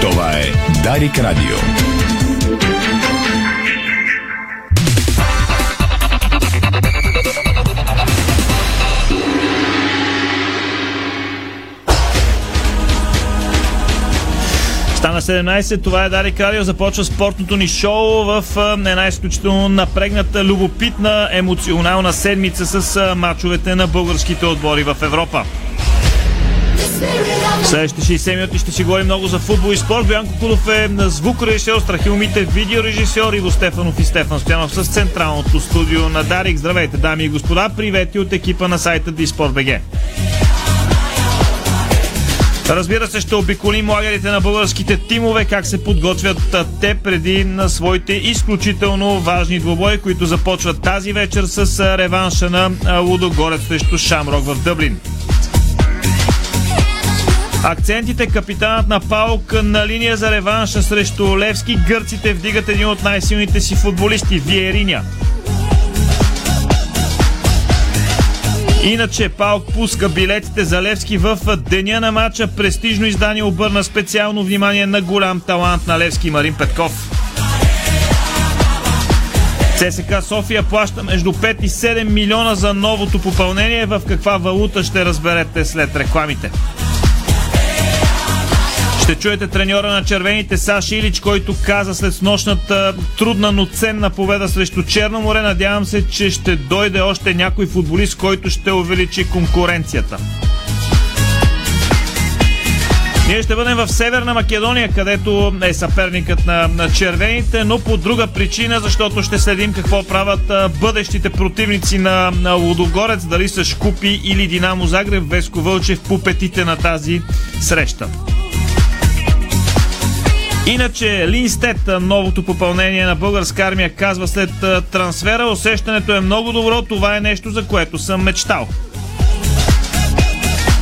Това е Дарик Радио. Стана 17, това е Дарик Радио. Започва спортното ни шоу в една изключително напрегната, любопитна, емоционална седмица с мачовете на българските отбори в Европа. Следващите 60 минути ще си говорим много за футбол и спорт. Бянко Кудов е на звукорежисьор, Страхил Мите, видеорежисьор, Иво Стефанов и Стефан Стоянов с централното студио на Дарик. Здравейте, дами и господа! Привети от екипа на сайта Диспорт.бг. Разбира се, ще обиколим лагерите на българските тимове, как се подготвят те преди на своите изключително важни двобои, които започват тази вечер с реванша на Лудогорец срещу Шамрок в Дъблин. Акцентите капитанът на Паук на линия за реванша срещу Левски. Гърците вдигат един от най-силните си футболисти Виериня. Иначе Паук пуска билетите за Левски в деня на матча. Престижно издание обърна специално внимание на голям талант на Левски Марин Петков. ЦСК София плаща между 5 и 7 милиона за новото попълнение. В каква валута ще разберете след рекламите. Ще чуете треньора на червените Саши Илич, който каза след снощната трудна, но ценна победа срещу Черно море. Надявам се, че ще дойде още някой футболист, който ще увеличи конкуренцията. Ние ще бъдем в Северна Македония, където е съперникът на, на червените, но по друга причина, защото ще следим какво правят а, бъдещите противници на, на Лудогорец, дали са Шкупи или Динамо Загреб, Веско Вълчев по петите на тази среща. Иначе Линстед, новото попълнение на българска армия, казва след трансфера, усещането е много добро, това е нещо, за което съм мечтал.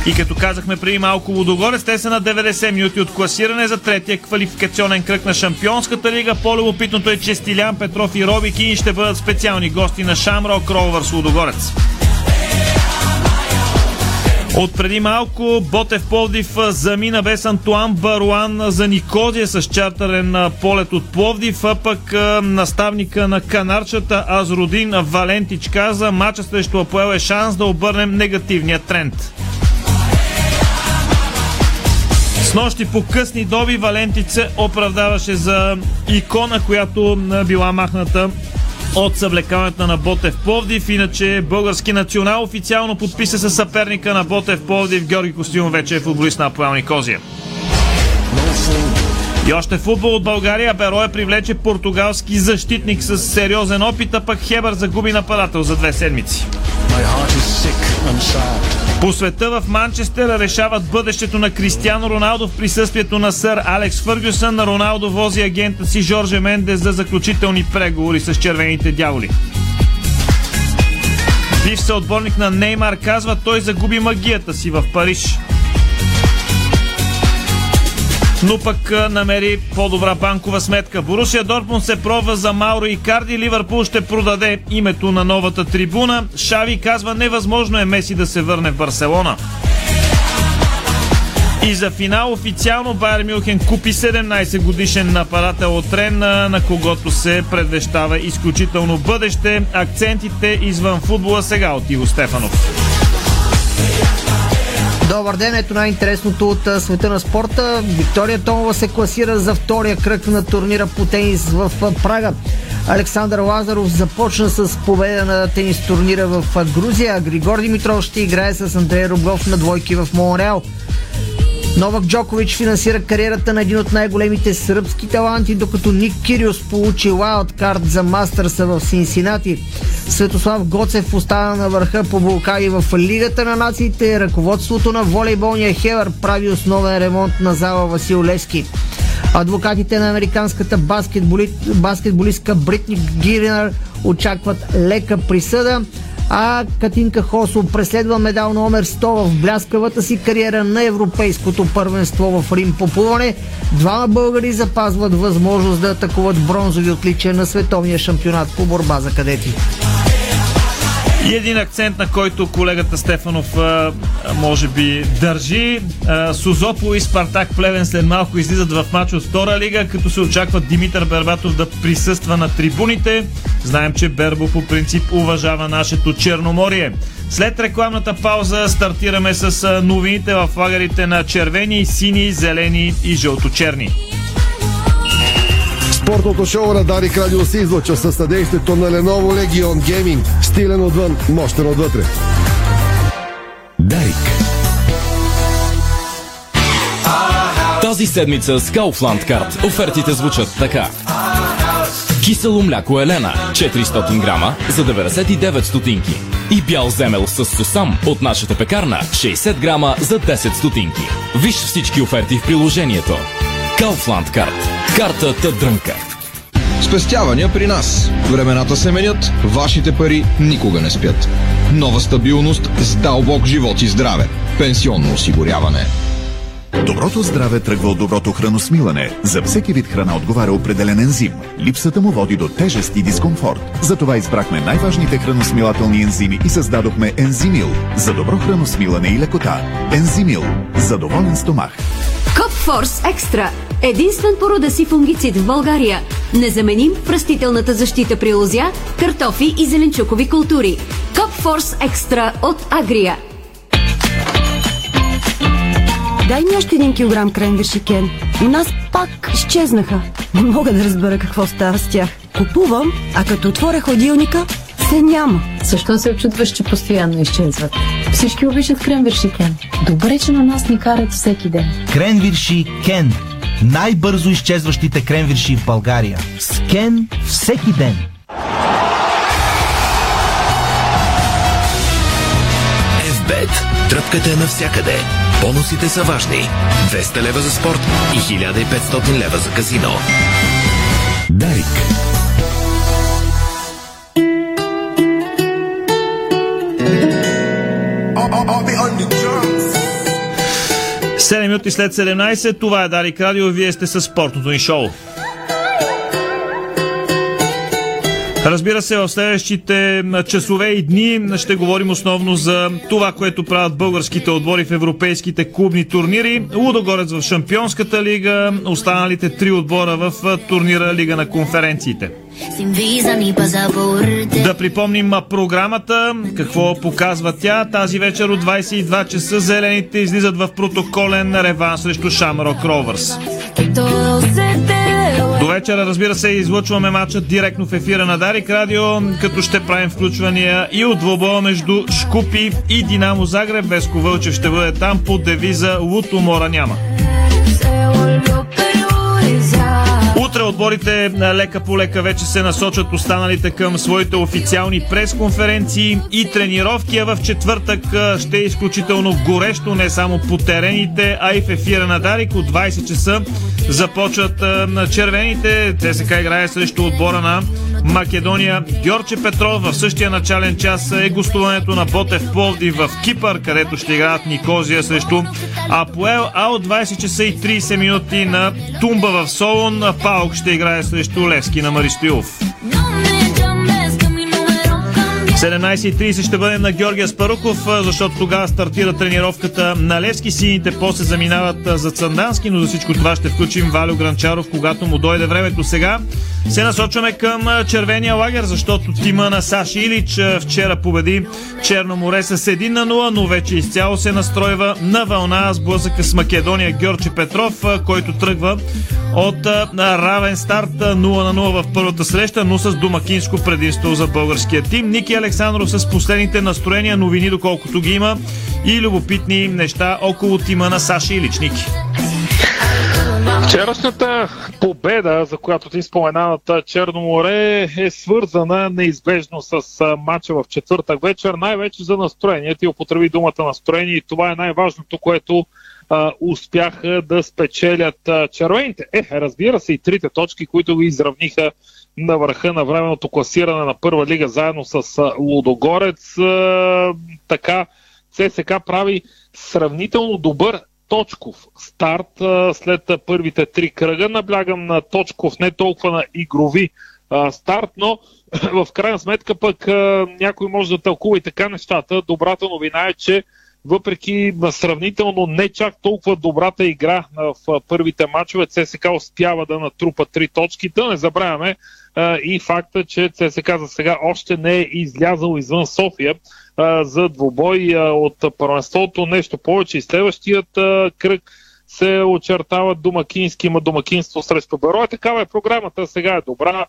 И като казахме преди малко Лудогорец, те са на 90 минути от класиране за третия квалификационен кръг на Шампионската лига. По-любопитното е, че Стилян Петров и Роби Кин ще бъдат специални гости на Шамрок Ровърс Лудогорец. От преди малко Ботев Пловдив замина без Антуан Баруан за Никозия с чартърен полет от Пловдив, а пък наставника на канарчата Азродин Валентич каза, мача срещу Апоел е шанс да обърнем негативния тренд. С нощи по късни доби Валентич се оправдаваше за икона, която била махната от съблекаването на Ботев Пловдив. Иначе български национал официално подписа с съперника на Ботев Пловдив. Георги Костюм вече е футболист на Апоел Никозия. И още футбол от България. Бероя привлече португалски защитник с сериозен опит, а пък Хебър загуби нападател за две седмици. По света в Манчестър решават бъдещето на Кристиано Роналдо в присъствието на сър Алекс Фъргюсън. Роналдо вози агента си Жорже Мендес за заключителни преговори с червените дяволи. Бив съотборник на Неймар казва, той загуби магията си в Париж но пък намери по-добра банкова сметка. Борусия Дортмунд се пробва за Мауро и Карди. Ливърпул ще продаде името на новата трибуна. Шави казва невъзможно е Меси да се върне в Барселона. И за финал официално Байер Мюнхен купи 17 годишен нападател от Рен, на когото се предвещава изключително бъдеще. Акцентите извън футбола сега от Иво Стефанов. Добър ден, ето най-интересното от света на спорта. Виктория Томова се класира за втория кръг на турнира по тенис в Прага. Александър Лазаров започна с победа на тенис турнира в Грузия. Григор Димитров ще играе с Андрей Рублев на двойки в Монреал. Новак Джокович финансира кариерата на един от най-големите сръбски таланти, докато Ник Кириос получи карт за мастърса в Синсинати. Светослав Гоцев остана на върха по блокади в Лигата на нациите. Ръководството на волейболния Хевър прави основен ремонт на зала Васил Левски. Адвокатите на американската баскетболи... баскетболистка Бритни Гиринър очакват лека присъда а Катинка Хосо преследва медал номер 100 в бляскавата си кариера на Европейското първенство в Рим по плуване. Двама българи запазват възможност да атакуват бронзови отличия на световния шампионат по борба за кадети. И един акцент, на който колегата Стефанов а, може би държи. А, Сузопо и Спартак Плевен след малко излизат в матч от втора лига, като се очаква Димитър Бербатов да присъства на трибуните. Знаем, че Бербо по принцип уважава нашето Черноморие. След рекламната пауза стартираме с новините в лагерите на червени, сини, зелени и жълточерни. Спортното шоу на Дарик Радио се излъчва със съдействието на Lenovo Legion Gaming. Стилен отвън, мощен отвътре. Дарик. Тази седмица с Kaufland Card офертите звучат така. Кисело мляко Елена 400 грама за 99 стотинки. И бял земел с сусам от нашата пекарна 60 грама за 10 стотинки. Виж всички оферти в приложението. Kaufland Card. Картата дрънка. Спестявания при нас. Времената се менят, вашите пари никога не спят. Нова стабилност с дълбок живот и здраве. Пенсионно осигуряване. Доброто здраве тръгва от доброто храносмилане. За всеки вид храна отговаря определен ензим. Липсата му води до тежест и дискомфорт. Затова избрахме най-важните храносмилателни ензими и създадохме Ензимил за добро храносмилане и лекота. Ензимил за доволен стомах. Копфорс Екстра. Единствен по рода си фунгицид в България. Незаменим в растителната защита при лозя, картофи и зеленчукови култури. Копфорс Екстра от Агрия. Дай ми още един килограм кренвирши, Кен. У нас пак изчезнаха. Не мога да разбера какво става с тях. Купувам, а като отворя ходилника, се няма. Защо се очудваш, че постоянно изчезват? Всички обичат кренвирши Кен. Добре, че на нас ни карат всеки ден. Кренвирши Кен. Най-бързо изчезващите кренвирши в България. С Кен всеки ден. Тръпката е навсякъде. Бонусите са важни. 200 лева за спорт и 1500 лева за казино. Дарик. Седем минути след 17, това е Дарик Радио, вие сте с спортното ни шоу. Разбира се, в следващите часове и дни ще говорим основно за това, което правят българските отбори в европейските клубни турнири. Лудогорец в Шампионската лига, останалите три отбора в турнира Лига на конференциите. Да припомним програмата, какво показва тя. Тази вечер от 22 часа зелените излизат в протоколен реван срещу Шамрок Ровърс. До вечера, разбира се, излъчваме матча директно в ефира на Дарик Радио, като ще правим включвания и от двобоя между Шкупи и Динамо Загреб. Веско Вълчев ще бъде там под девиза Луто Мора няма. Утре отборите лека по лека вече се насочат останалите към своите официални пресконференции и тренировки, а в четвъртък ще е изключително горещо не само по терените, а и в ефира на Дарик от 20 часа започват на червените. ЦСК играе срещу отбора на Македония. Георче Петров в същия начален час е гостуването на Ботев Пловди в Кипър, където ще играят Никозия срещу Апоел, а от 20 часа и 30 минути на Тумба в Солон Паук ще играе срещу Левски на Маристоилов. 17.30 ще бъдем на Георгия Спаруков, защото тогава стартира тренировката на Левски. Сините после заминават за Цандански, но за всичко това ще включим Валю Гранчаров, когато му дойде времето сега. Се насочваме към червения лагер, защото тима на Саши Илич вчера победи Черно море с 1 на 0, но вече изцяло се настройва на вълна с блъсъка с Македония Георче Петров, който тръгва от равен старт 0 на 0 в първата среща, но с домакинско предимство за българския тим. Ники Александров с последните настроения, новини доколкото ги има и любопитни неща около тима на Саши Иличники. Вчерашната победа, за която ти спомена на Черно море, е свързана неизбежно с матча в четвъртък вечер, най-вече за настроение. Ти употреби думата настроение и това е най-важното, което а, успяха да спечелят а, червените. Е, разбира се, и трите точки, които ги изравниха на върха на временното класиране на първа лига заедно с Лудогорец. Така, ЦСК прави сравнително добър точков старт след първите три кръга. Наблягам на точков, не толкова на игрови старт, но в крайна сметка пък някой може да тълкува и така нещата. Добрата новина е, че въпреки сравнително не чак толкова добрата игра в първите матчове, ЦСК успява да натрупа три точки. Да не забравяме и факта, че ЦСК за сега още не е излязъл извън София за двубой от първенството. Нещо повече и следващият кръг се очертава домакински, има домакинство срещу Беро. Е, такава е програмата, сега е добра.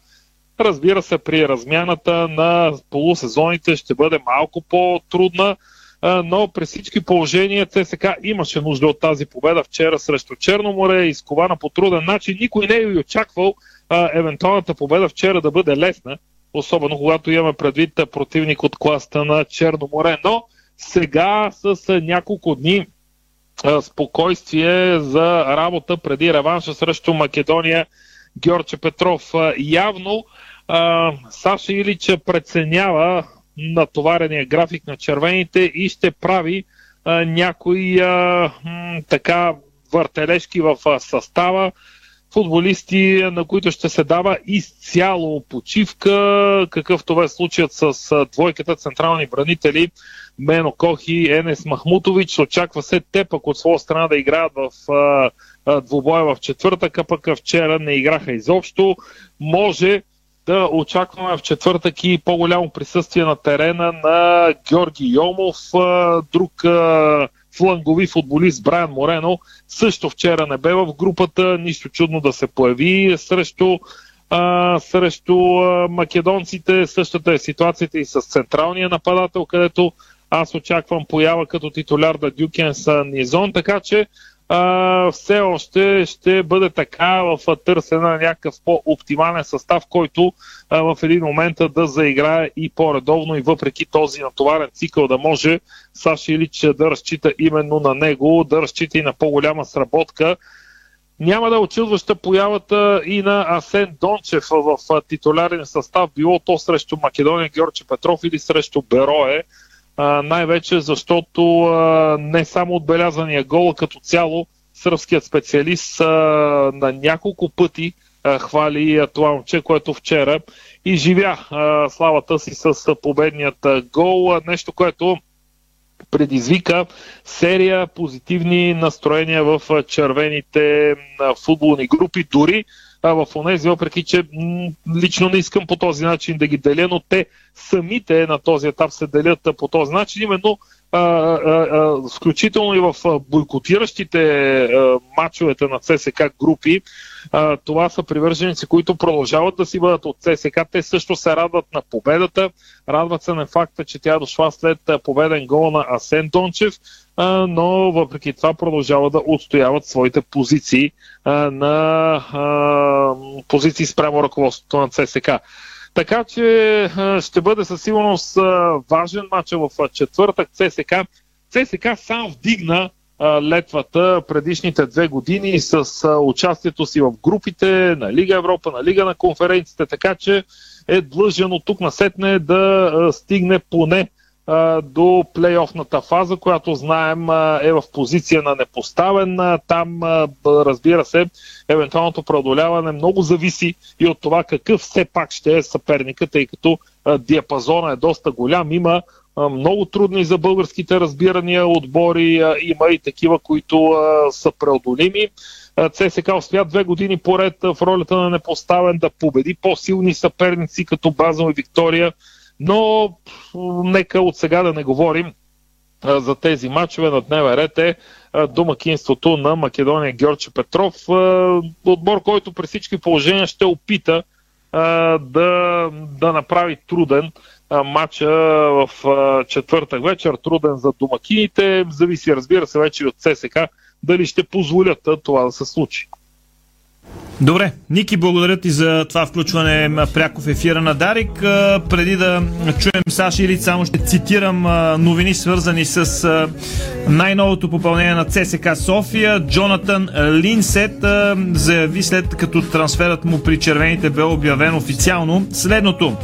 Разбира се, при размяната на полусезоните ще бъде малко по-трудна, но при всички положения ЦСК имаше нужда от тази победа вчера срещу Черноморе, изкована по труден начин. Никой не е очаквал евентуалната победа вчера да бъде лесна, особено когато имаме предвид противник от класта на Черноморе. Но сега с няколко дни спокойствие за работа преди реванша срещу Македония Георче Петров. Явно Саша Илич преценява натоварения график на червените и ще прави а, някои а, м, така въртележки в а, състава. Футболисти, на които ще се дава изцяло почивка, какъв това е случаят с а, двойката централни бранители Мено Кохи и Енес Махмутович. Очаква се те пък от своя страна да играят в а, двубоя в четвъртък, а пък вчера не играха изобщо. Може да очакваме в четвъртък и по-голямо присъствие на терена на Георги Йомов, друг флангови футболист Брайан Морено. Също вчера не бе в групата, нищо чудно да се появи срещу а, срещу македонците. Същата е ситуацията и с централния нападател, където аз очаквам поява като титуляр да Дюкенс Низон, така че а, все още ще бъде така в търсена на някакъв по-оптимален състав, който а, в един момент да заиграе и по-редовно и въпреки този натоварен цикъл да може Саши Илич да разчита именно на него, да разчита и на по-голяма сработка. Няма да е очудваща появата и на Асен Дончев в титулярен състав, било то срещу Македония Георгия Петров или срещу Берое най-вече защото не само отбелязания гол, а като цяло сръбският специалист на няколко пъти хвали това момче, което вчера изживя а, славата си с победният гол. Нещо, което предизвика серия позитивни настроения в червените футболни групи, дори в онези, въпреки че м- лично не искам по този начин да ги деля, но те самите на този етап се делят по този начин, именно а, а, а, включително и в бойкотиращите а, матчовете на ЦСК групи. А, това са привърженици, които продължават да си бъдат от ЦСК. Те също се радват на победата, радват се на факта, че тя дошла след победен гол на Асен Дончев, а, но въпреки това продължават да отстояват своите позиции а, на а, позиции спрямо ръководството на ЦСК. Така че ще бъде със сигурност важен матч в четвъртък ЦСК. ЦСК сам вдигна летвата предишните две години с участието си в групите на Лига Европа, на Лига на конференциите, така че е длъжен от тук насетне да стигне поне до плейофната фаза, която знаем е в позиция на непоставен. Там, разбира се, евентуалното преодоляване много зависи и от това какъв все пак ще е съперника, тъй като диапазона е доста голям. Има много трудни за българските разбирания отбори, има и такива, които са преодолими. ЦСК успя две години поред в ролята на непоставен да победи по-силни съперници като Базел и Виктория но нека от сега да не говорим за тези матчове на дневен ред е домакинството на Македония Георгия Петров. Отбор, който при всички положения ще опита да, да направи труден матча в четвъртък вечер, труден за домакините. Зависи, разбира се, вече и от ЦСК дали ще позволят това да се случи. Добре, Ники, благодаря ти за това включване пряко в ефира на Дарик. Преди да чуем Саши Илиц, само ще цитирам новини свързани с най-новото попълнение на ЦСК София. Джонатан Линсет заяви след като трансферът му при червените бе обявен официално следното.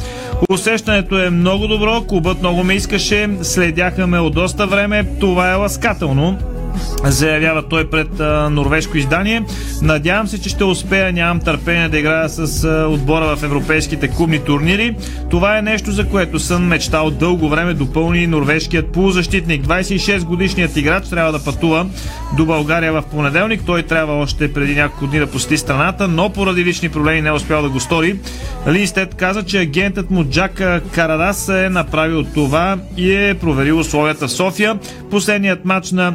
Усещането е много добро, клубът много ме искаше, следяха ме от доста време, това е ласкателно. Заявява той пред норвежко издание. Надявам се, че ще успея, нямам търпение да играя с отбора в европейските клубни турнири. Това е нещо, за което съм мечтал дълго време, допълни норвежкият полузащитник. 26 годишният играч трябва да пътува до България в понеделник. Той трябва още преди няколко дни да посети страната, но поради лични проблеми не е успял да го стори. Линстед каза, че агентът му Джак Карадас е направил това и е проверил условията в София. Последният матч на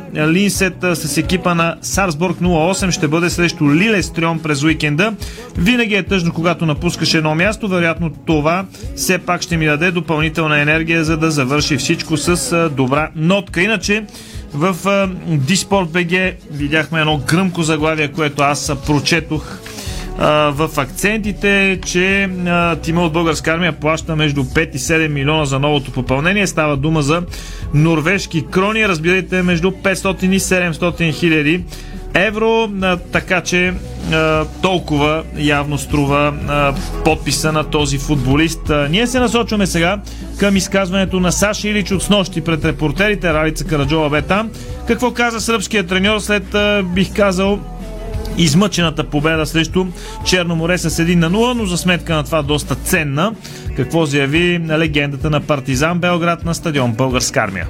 Линсет с екипа на Сарсбург 08 ще бъде срещу Лиле Стрём през уикенда. Винаги е тъжно, когато напускаш едно място. Вероятно това все пак ще ми даде допълнителна енергия, за да завърши всичко с добра нотка. Иначе в Диспорт БГ видяхме едно гръмко заглавие, което аз прочетох в акцентите, че тима от българска армия плаща между 5 и 7 милиона за новото попълнение. Става дума за норвежки крони. Разбирайте между 500 и 700 хиляди евро, така че толкова явно струва подписа на този футболист. Ние се насочваме сега към изказването на Саши Илич от снощи пред репортерите. Ралица Караджова бе там. Какво каза сръбският треньор след, бих казал, измъчената победа срещу Черно море с 1 на 0, но за сметка на това доста ценна. Какво заяви легендата на Партизан Белград на стадион Българска армия?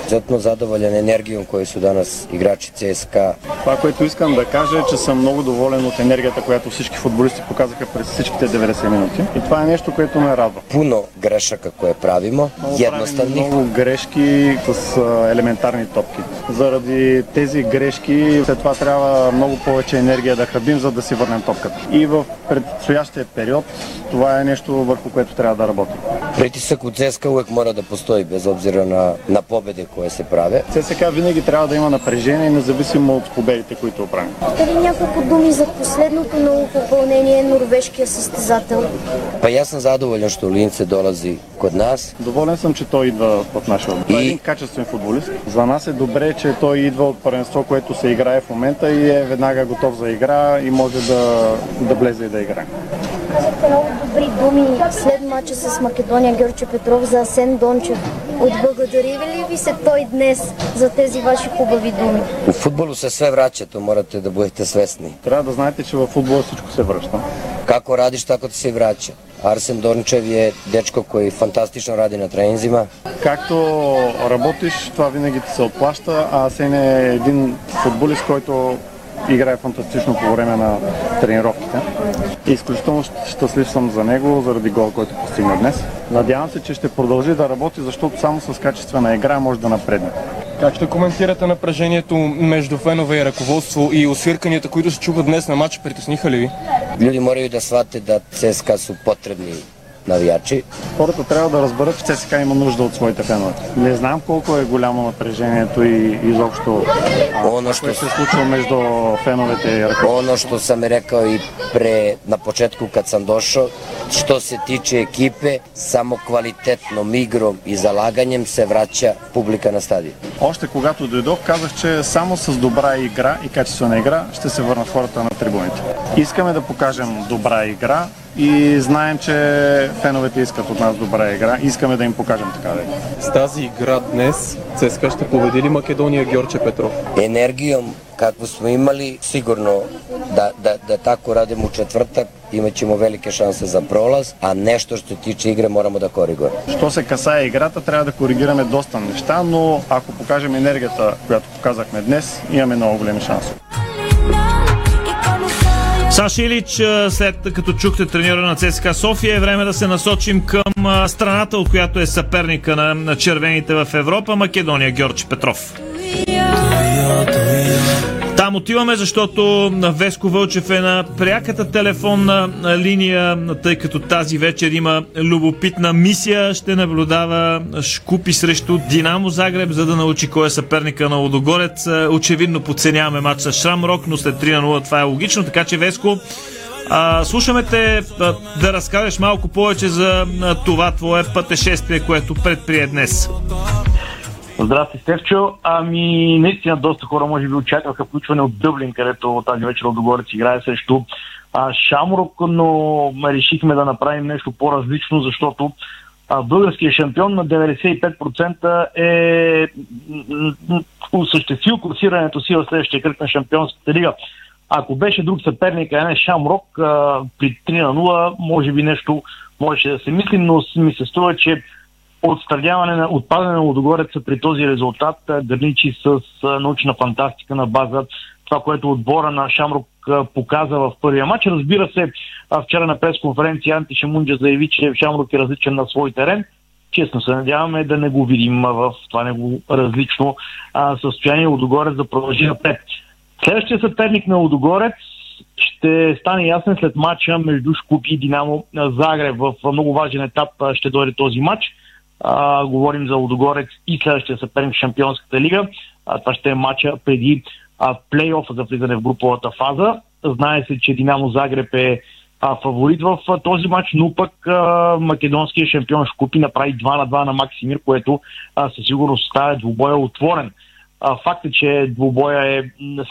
Izuzetno zadovoljan energijom koju su danas igrači CSKA. Това, което искам да кажа е, че съм много доволен от енергията, която всички футболисти показаха през всичките 90 минути. И това е нещо, което ме радва. Puno grešaka koje pravimo, Много jednostavnih. правим много грешки с елементарни топки. Заради тези грешки след това трябва много повече енергия да хабим, за да си върнем топката. И в предстоящия период това е нещо, върху което трябва да работим. Pritisak u CSKA uvek mora da postoji, bez obzira na, na pobede koje se prave. ЦСКА винаги трябва да има напрежение, независимо от победите, които правим. Ще ли няколко думи за последното ново попълнение норвежкия състезател? Pa ja sam zadovoljan što Lince dolazi kod nas. Доволен съм, че той идва в нашия отбор. Той е един качествен футболист. За нас е добре, че той идва от първенство, което се играе в момента и е веднага готов за игра и може да, да влезе и да играе. Казахте много добри думи след мача с Македония Георгий Петров за Асен Дончев. Отблагодари ли ви се той днес за тези ваши хубави думи? Futbolu se sve vraća, to morate da budete svesni. Трябва да знаете, че във футбола всичко се връща. Radiš, tako ti se i vraća. Arsen Dornčev je dečko koji fantastično radi na treninzima. Както работиш, това винаги ти се отплаща, а Асен е един футболист, който играе фантастично по време на тренировките. И изключително щастлив съм за него, заради гол, който постигна днес. Надявам се, че ще продължи да работи, защото само с качествена игра може да напредне. Как ще коментирате напрежението между фенове и ръководство и освирканията, които се чуха днес на матч? Притесниха ли ви? Ljudi moraju da shvate da CSKA su potrebni navijači. Хората трябва да разберат, че ЦСКА има нужда от своите фенове. Не знам колко е голямо напрежението и изобщо Ono što, се случва между феновете и ръководството. ono što sam rekao i pre na početku kad sam došao, što se tiče ekipe, samo kvalitetnom igrom i zalaganjem se vraća publika na stadion. Още когато дойдох, казах, че само с добра игра и качествена игра ще се върнат хората на трибуните. Искаме да покажем добра игра и знаем, че феновете искат от нас добра игра. Искаме да им покажем такава игра. С тази игра днес ЦСКА ще победи ли Македония Георче Петров? Energijom kakvu smo imali, sigurno da, da, da tako radimo u četvrtak, imat ćemo velike šanse za prolaz, a nešto što tiče igre moramo da korigujemo. Що се касае играта, трябва да коригираме доста неща, но ако покажем енергията, която показахме днес, имаме много големи шансове. Саши Илич, след като чухте треньора на ЦСКА София, е време да се насочим към страната, от която е съперника на, на червените в Европа, Македония, Георги Петров. Там отиваме, защото Веско Вълчев е на пряката телефонна линия, тъй като тази вечер има любопитна мисия. Ще наблюдава Шкупи срещу Динамо Загреб, за да научи кой е съперника на Лодогорец. Очевидно подценяваме матч с Шрамрок, но след 3 на 0 това е логично. Така че Веско, а, слушаме те а, да разкажеш малко повече за а, това твое пътешествие, което предприе днес. Здрасти, Стевчо. Ами, наистина доста хора може би очакваха включване от Дъблин, където тази вечер Лодогорец играе срещу а, Шамрок, но решихме да направим нещо по-различно, защото а, българския шампион на 95% е осъществил класирането си в следващия кръг на Шампионската лига. Ако беше друг съперник, а не Шамрок, а, при 3 на 0, може би нещо можеше да се мисли, но ми се струва, че отстраняване на отпадане на Лодогореца при този резултат граничи с научна фантастика на база това, което отбора на Шамрок показа в първия матч. Разбира се, вчера на пресконференция Анти Шамунджа заяви, че Шамрок е различен на свой терен. Честно се надяваме да не го видим в това него различно състояние. Лодогорец да продължи напред. Следващия съперник на Лодогорец ще стане ясен след матча между Шкупи и Динамо Загреб. В много важен етап ще дойде този матч. А, говорим за Лодогорец и следващия съперник в Шампионската лига. А, това ще е матча преди а, плейофа за влизане в груповата фаза. Знае се, че Динамо Загреб е а, фаворит в а, този матч, но пък а, македонския шампион Шкупи направи 2 на 2 на Максимир, което а, със сигурност оставя двубоя отворен. А, факт е, че двубоя е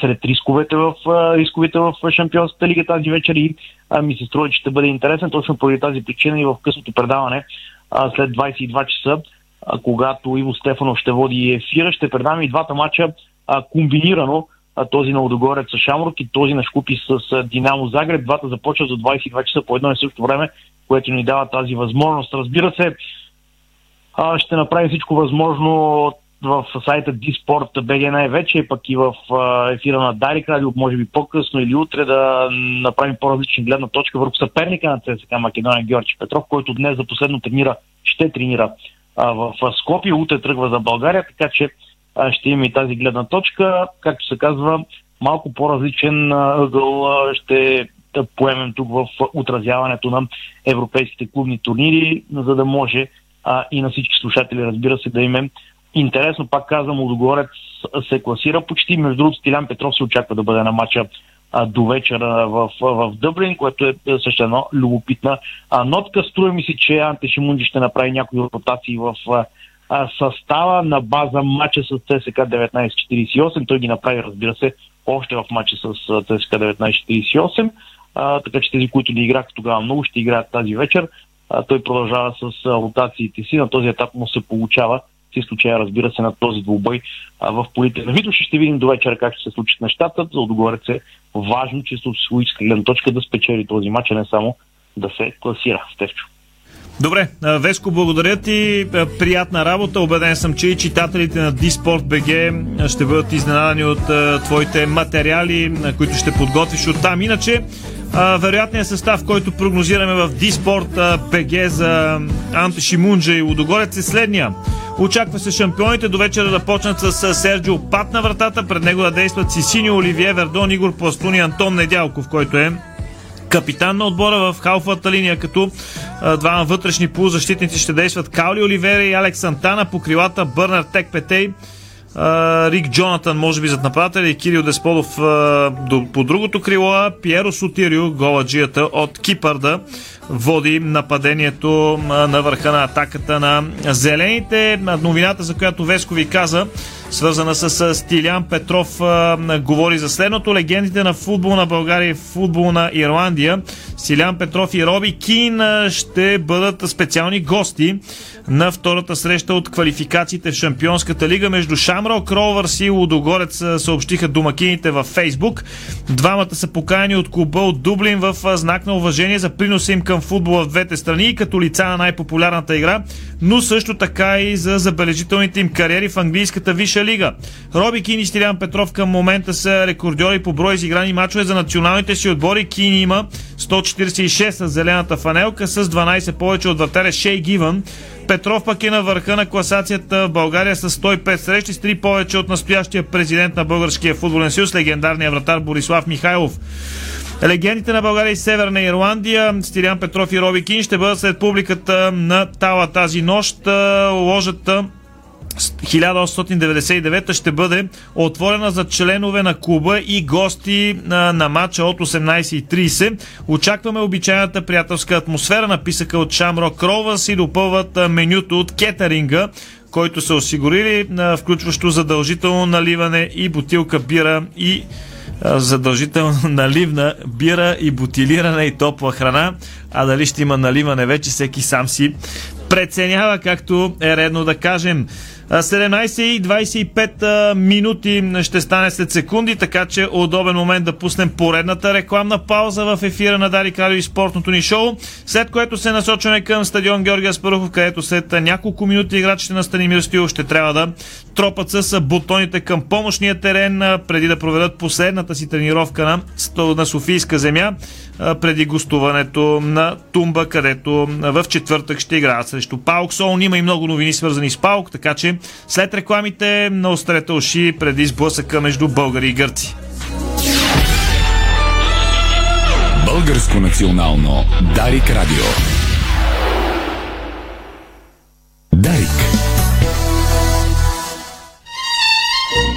сред рисковете в, а, рисковете в Шампионската лига тази вечер и а, ми се струва, че ще бъде интересен. Точно поради тази причина и в късното предаване а, след 22 часа, а, когато Иво Стефанов ще води ефира, ще предам и двата мача а, комбинирано а, този на Удогорец с Шамрок и този на Шкупи с а, Динамо Загреб. Двата започват за 22 часа по едно и също време, което ни дава тази възможност. Разбира се, а, ще направим всичко възможно в сайта Диспорт BG най-вече, пък и в ефира на Дарик Радио, може би по-късно или утре да направим по-различна гледна точка върху съперника на ЦСК Македония Георги Петров, който днес за последно тренира, ще тренира в Скопия, утре тръгва за България, така че ще има и тази гледна точка. Както се казва, малко по-различен ъгъл ще поемем тук в отразяването на европейските клубни турнири, за да може а, и на всички слушатели, разбира се, да имем интересно. Пак казвам, Лудогорец се класира почти. Между другото, Стилян Петров се очаква да бъде на матча до вечера в, в, Дъблин, което е, е също едно любопитна а, нотка. Струва ми се, че Анте Шимунди ще направи някои ротации в а, състава на база матча с ЦСК 1948. Той ги направи, разбира се, още в матча с ЦСК 1948. А, така че тези, които не играха тогава много, ще играят тази вечер. А, той продължава с ротациите си. На този етап му се получава с изключение, разбира се, на този двубой в полите на Витоша. Ще видим до вечера как ще се случат нещата. За отгорец е важно, чисто от своическа гледна точка да спечели този матч, а не само да се класира. Стевчо. Добре, Веско, благодаря ти. Приятна работа. Обеден съм, че и читателите на БГ ще бъдат изненадани от твоите материали, които ще подготвиш от там. Иначе, вероятният състав, който прогнозираме в БГ за Анте Шимунджа и Лудогорец е следния. Очаква се шампионите до вечера да почнат с Серджио Пат на вратата. Пред него да действат Сисини, Оливие Вердон, Игор Пластуни, Антон Недялков, който е капитан на отбора в халфата линия, като двама вътрешни полузащитници ще действат Каули Оливера и Алекс Сантана по крилата Бърнар Тек Петей. Рик Джонатан, може би зад нападателя и Кирил Десполов по другото крило, Пиеро Сотирио, голаджията от Кипърда, води нападението на върха на атаката на зелените. Новината, за която Веско ви каза, свързана с Стилян Петров, говори за следното. Легендите на футбол на България и футбол на Ирландия, Стилян Петров и Роби Кин ще бъдат специални гости на втората среща от квалификациите в Шампионската лига между Шамрок, Ровърс и Лудогорец съобщиха домакините във Фейсбук. Двамата са покаяни от клуба от Дублин в знак на уважение за приноса им към футбола в двете страни и като лица на най-популярната игра, но също така и за забележителните им кариери в английската Висша лига. Роби Кин и Стилян Петров към момента са рекордьори по брой изиграни мачове за националните си отбори. Кин има 146 с зелената фанелка с 12 повече от вратаря Шей Гивън. Петров пък е на върха на класацията в България с 105 срещи с 3 повече от настоящия президент на Българския футболен съюз, легендарния вратар Борислав Михайлов. Легендите на България и Северна Ирландия, Стилян Петров и Роби Кин ще бъдат след публиката на Тала тази нощ. Ложата 1899 ще бъде отворена за членове на клуба и гости на, на матча от 18.30. Очакваме обичайната приятелска атмосфера, написаха от Шамро Крова си допълват менюто от кетеринга, който са осигурили, включващо задължително наливане и бутилка бира и задължително наливна бира и бутилирана и топла храна, а дали ще има наливане вече всеки сам си преценява, както е редно да кажем. 17 и 25 минути ще стане след секунди, така че удобен момент да пуснем поредната рекламна пауза в ефира на Дари Калио и спортното ни шоу, след което се насочваме към стадион Георгия Спарухов, където след няколко минути играчите на Станимир Стил ще трябва да тропат с бутоните към помощния терен, преди да проведат последната си тренировка на, на Софийска земя, преди гостуването на Тумба, където в четвъртък ще играят срещу Паук Солн. Има и много новини свързани с Паук, така че след рекламите на острета уши преди сблъсъка между българи и гърци. Българско национално Дарик Радио. Дарик.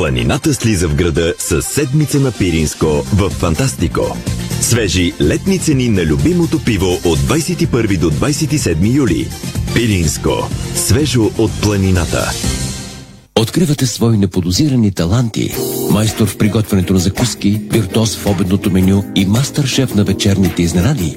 Планината слиза в града с седмица на Пиринско в Фантастико. Свежи летни цени на любимото пиво от 21 до 27 юли. Пиринско. Свежо от планината. Откривате свои неподозирани таланти. Майстор в приготвянето на закуски, виртуоз в обедното меню и мастър-шеф на вечерните изненади.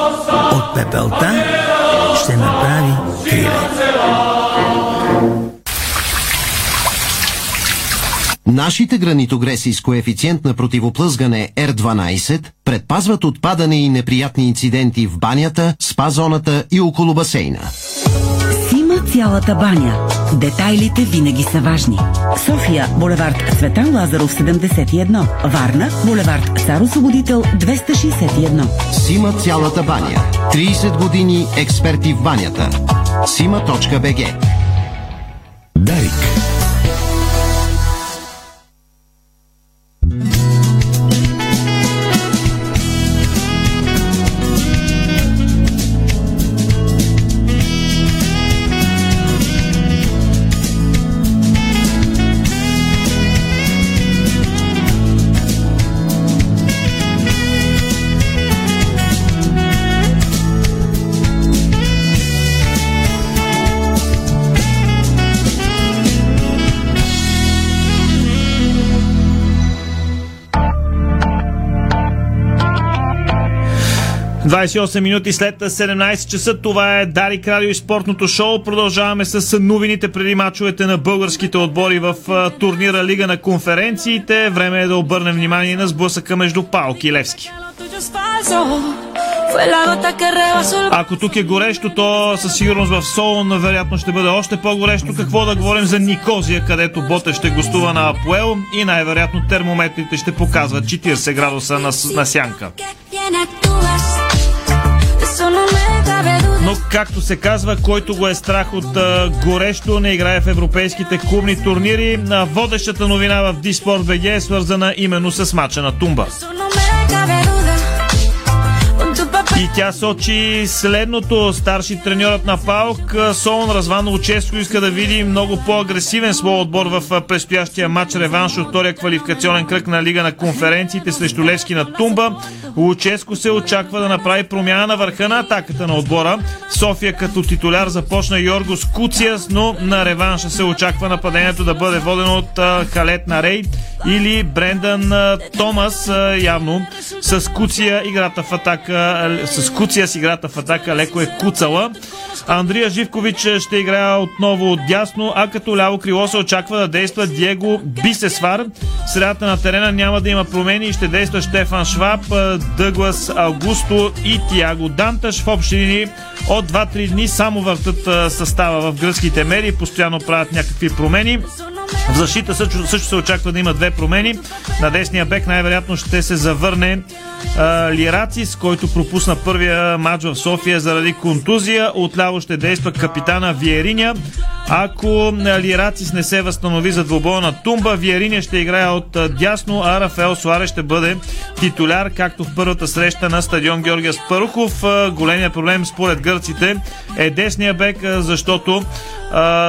От пепелта ще направи криле. Нашите гранитогреси с коефициент на противоплъзгане R12 предпазват от падане и неприятни инциденти в банята, спа-зоната и около басейна. Сима цялата баня. Детайлите винаги са важни. София, булевард Цветан Лазаров 71. Варна, булевард Цар Освободител 261. Сима цялата баня. 30 години експерти в банята. Сима.бг Дарик. – 28 минути след 17 часа. Това е Дарик Радио и спортното шоу. Продължаваме с новините преди мачовете на българските отбори в турнира Лига на конференциите. Време е да обърнем внимание на сблъсъка между Палки и Левски. Ако тук е горещо, то със сигурност в Солон вероятно ще бъде още по-горещо. Какво да говорим за Никозия, където Боте ще гостува на Апуел и най-вероятно термометрите ще показват 40 градуса на, на сянка. Но както се казва, който го е страх от горещо, не играе в европейските клубни турнири. Водещата новина в Диспорт БГ е свързана именно с мача на Тумба. И тя сочи следното. Старши треньорът на Паук, Солон Разван често иска да види много по-агресивен своя отбор в предстоящия матч реванш от втория квалификационен кръг на Лига на конференциите срещу Левски на Тумба. Луческо се очаква да направи промяна на върха на атаката на отбора. София като титуляр започна Йоргос Куциас, но на реванша се очаква нападението да бъде водено от Халет на Рей или Брендан Томас, явно с Куция играта в атака, с Куция с играта в атака леко е куцала. Андрия Живкович ще играе отново от дясно, а като ляво крило се очаква да действа Диего Бисесвар. Средата на терена няма да има промени и ще действа Штефан Шваб, Дъглас Аугусто и Тиаго Данташ. В общи линии от 2-3 дни само въртат състава в гръцките мери постоянно правят някакви промени. В защита също, също се очаква да има две промени. На десния бек най-вероятно ще се завърне а, Лирацис, който пропусна първия матч в София заради контузия. Отляво ще действа капитана Виериня. Ако Лирацис не се възстанови за двубоя на Тумба, Виериня ще играе от дясно, а Рафаел Суаре ще бъде титуляр, както в първата среща на стадион Георгия Спарухов. Големия проблем според гърците е десния бек, защото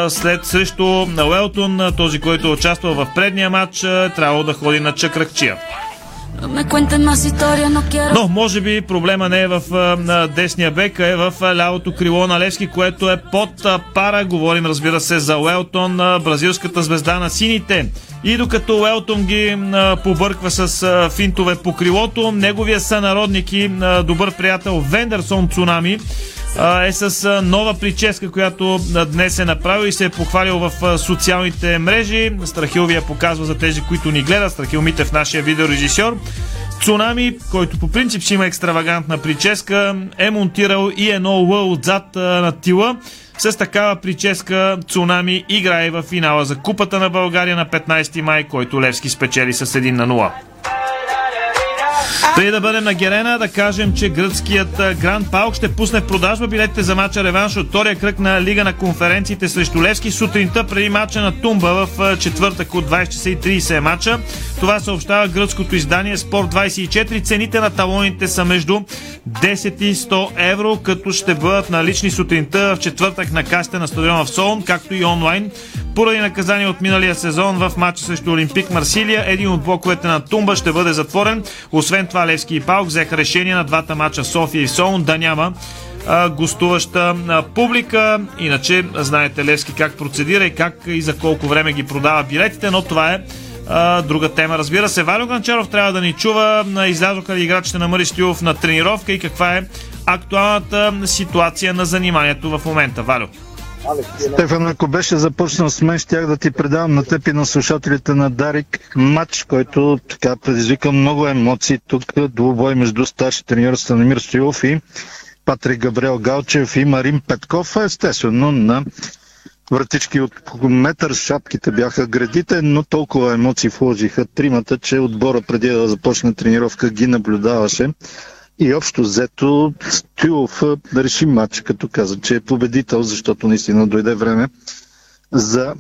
след срещу Уелтон, този, който е участвал в предния матч, трябва да ходи на чакракчия. Но може би проблема не е в а, десния бек, а е в а, лявото крило на Левски, което е под а, пара. Говорим разбира се за Уелтон, бразилската звезда на сините. И докато Уелтон ги побърква с финтове по крилото, неговия сънародник и добър приятел Вендерсон Цунами е с нова прическа, която днес е направил и се е похвалил в социалните мрежи. Страхил ви я показва за тези, които ни гледат. Страхил Митев, нашия видеорежисьор. Цунами, който по принцип си има екстравагантна прическа, е монтирал и едно Л отзад на тила. С такава прическа Цунами играе в финала за Купата на България на 15 май, който Левски спечели с 1 на 0. Преди да бъдем на Герена, да кажем, че гръцкият Гранд Паук ще пусне в продажба билетите за мача реванш от втория кръг на Лига на конференциите срещу Левски сутринта преди мача на Тумба в четвъртък от 20 часа и 30 мача. Това съобщава гръцкото издание Спорт 24. Цените на талоните са между 10 и 100 евро, като ще бъдат налични сутринта в четвъртък на касите на стадиона в Солон, както и онлайн. Поради наказание от миналия сезон в матча срещу Олимпик Марсилия, един от блоковете на Тумба ще бъде затворен. Освен това, Левски и Паук взеха решение на двата мача София и Солон да няма а, гостуваща а, публика. Иначе, знаете Левски как процедира и как и за колко време ги продава билетите, но това е а, друга тема. Разбира се, Валю Ганчаров трябва да ни чува. Излязоха ли играчите на Мари Стилов на тренировка и каква е актуалната ситуация на заниманието в момента. Валю. Стефан, ако беше започнал с мен, щях да ти предавам на теб и на слушателите на Дарик матч, който така предизвика много емоции тук. Двубой между старши треньор Станимир Стоилов и Патрик Габриел Галчев и Марин Петков. Естествено на вратички от метър шапките бяха градите, но толкова емоции вложиха тримата, че отбора преди да започне тренировка ги наблюдаваше. И общо взето Стюлов реши матч, като каза, че е победител, защото наистина дойде време за